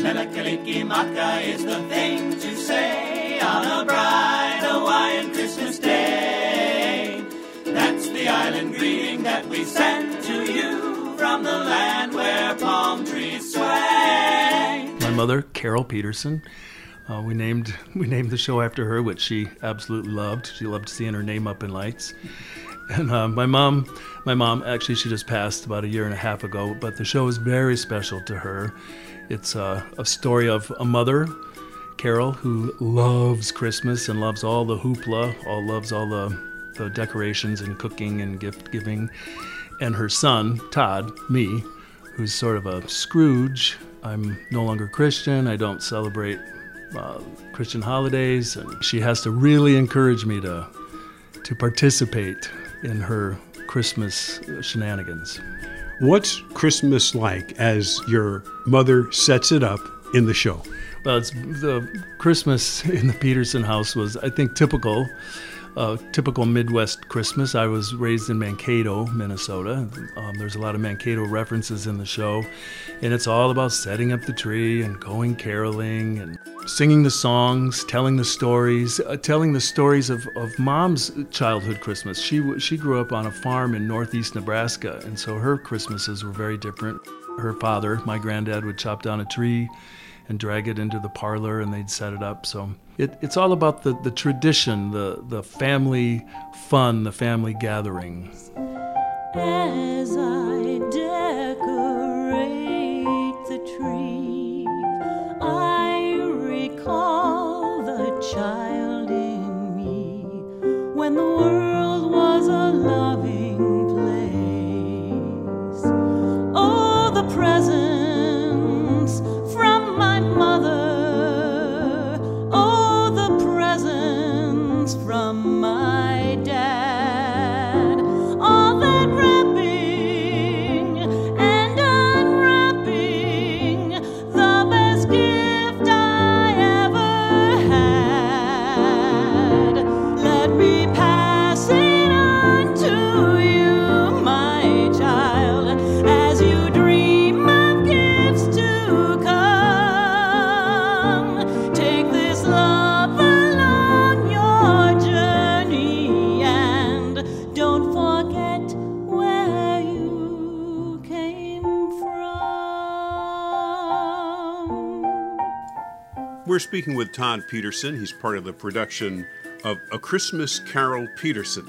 Mele Kalikimaka is the thing to say on a bright Hawaiian Christmas day. That's the island greeting that we send to you from the land where palm trees sway. My mother, Carol Peterson. Uh, we named we named the show after her, which she absolutely loved. She loved seeing her name up in lights. And uh, my mom, my mom actually she just passed about a year and a half ago, but the show is very special to her. It's uh, a story of a mother, Carol, who loves Christmas and loves all the hoopla, all loves all the, the decorations and cooking and gift giving, and her son, Todd, me, who's sort of a Scrooge. I'm no longer Christian. I don't celebrate uh, Christian holidays, and she has to really encourage me to to participate in her Christmas shenanigans. What's Christmas like as your mother sets it up in the show? Well, it's the Christmas in the Peterson house was, I think, typical uh, typical Midwest Christmas. I was raised in Mankato, Minnesota. Um, there's a lot of Mankato references in the show, and it's all about setting up the tree and going caroling and singing the songs, telling the stories, uh, telling the stories of, of mom's childhood Christmas. She she grew up on a farm in northeast Nebraska, and so her Christmases were very different. Her father, my granddad, would chop down a tree and drag it into the parlor and they'd set it up. So it, it's all about the, the tradition, the, the family fun, the family gathering. We're speaking with Todd Peterson. He's part of the production of A Christmas Carol Peterson,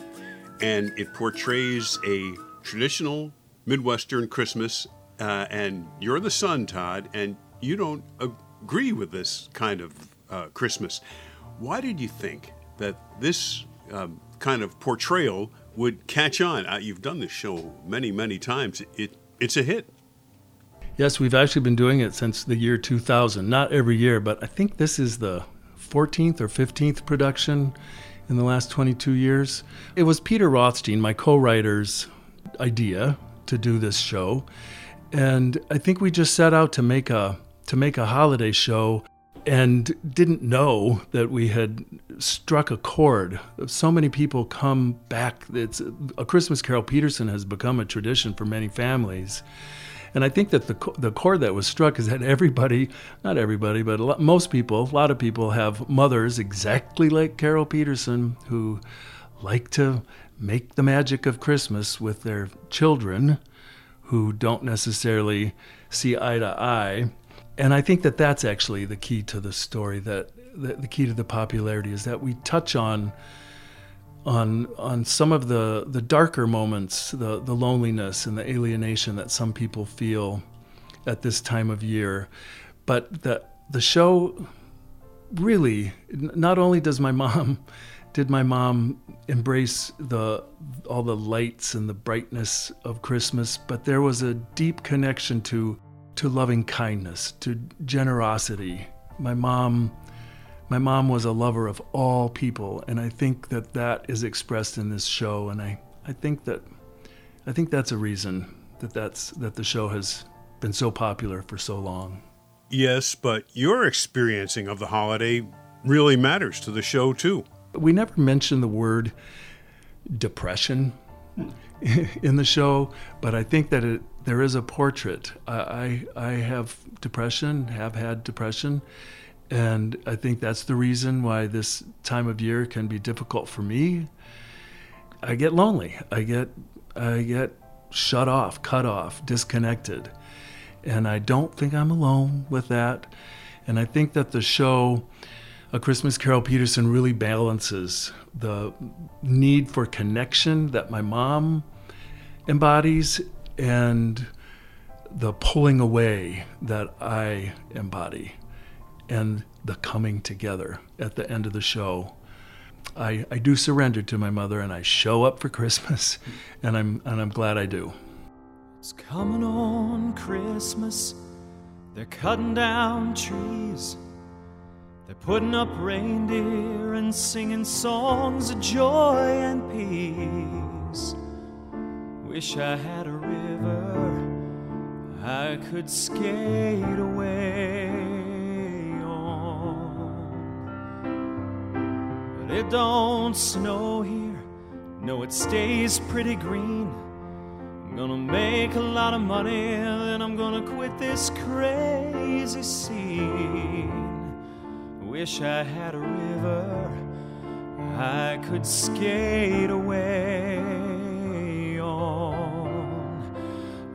and it portrays a traditional Midwestern Christmas. Uh, and you're the son, Todd, and you don't agree with this kind of uh, Christmas. Why did you think that this um, kind of portrayal would catch on? Uh, you've done this show many, many times. It it's a hit. Yes, we've actually been doing it since the year 2000. Not every year, but I think this is the 14th or 15th production in the last 22 years. It was Peter Rothstein, my co writer's idea to do this show. And I think we just set out to make a to make a holiday show and didn't know that we had struck a chord. So many people come back. It's a Christmas Carol Peterson has become a tradition for many families. And I think that the the chord that was struck is that everybody, not everybody, but lot, most people, a lot of people have mothers exactly like Carol Peterson who like to make the magic of Christmas with their children who don't necessarily see eye to eye. And I think that that's actually the key to the story that the, the key to the popularity is that we touch on on on some of the the darker moments, the the loneliness and the alienation that some people feel at this time of year. But the the show really not only does my mom did my mom embrace the all the lights and the brightness of Christmas, but there was a deep connection to to loving kindness, to generosity. My mom my mom was a lover of all people and i think that that is expressed in this show and i, I think that i think that's a reason that that's that the show has been so popular for so long Yes, but your experiencing of the holiday really matters to the show too. we never mention the word depression in the show but i think that it there is a portrait. I, I, I have depression, have had depression, and I think that's the reason why this time of year can be difficult for me. I get lonely. I get I get shut off, cut off, disconnected. And I don't think I'm alone with that. And I think that the show A Christmas Carol Peterson really balances the need for connection that my mom embodies and the pulling away that I embody and the coming together at the end of the show. I, I do surrender to my mother and I show up for Christmas and I'm and I'm glad I do. It's coming on Christmas. They're cutting down trees. They're putting up reindeer and singing songs of joy and peace. Wish I had a river I could skate away it don't snow here, no, it stays pretty green. I'm gonna make a lot of money, and then I'm gonna quit this crazy scene. Wish I had a river I could skate away on.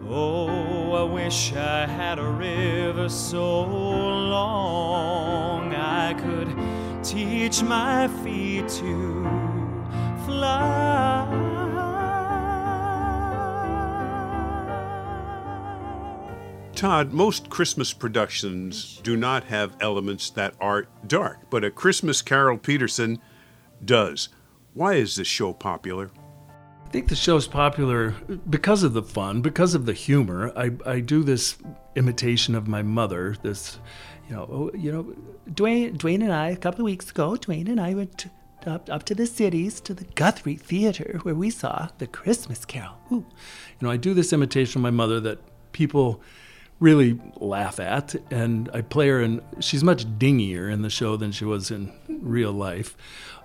Oh, I wish I had a river so long teach my feet to fly. Todd, most Christmas productions do not have elements that are dark, but A Christmas Carol Peterson does. Why is this show popular? I think the show's popular because of the fun, because of the humor. I, I do this imitation of my mother. This, you know, oh, you know, Dwayne, Dwayne and I a couple of weeks ago, Dwayne and I went to, up up to the cities to the Guthrie Theater where we saw the Christmas Carol. Ooh. You know, I do this imitation of my mother that people really laugh at, and I play her, and she's much dingier in the show than she was in real life.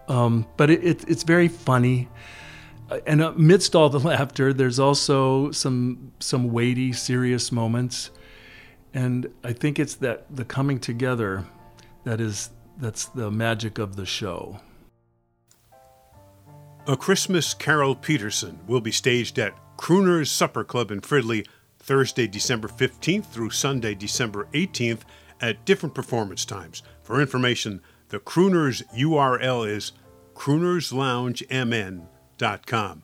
Um, but it, it, it's very funny and amidst all the laughter, there's also some some weighty, serious moments, and I think it's that the coming together that is that's the magic of the show. A Christmas Carol Peterson will be staged at Crooner's Supper Club in Fridley Thursday, December 15th through Sunday, December 18th at different performance times. For information, the Crooner's URL is croonersloungemn.com.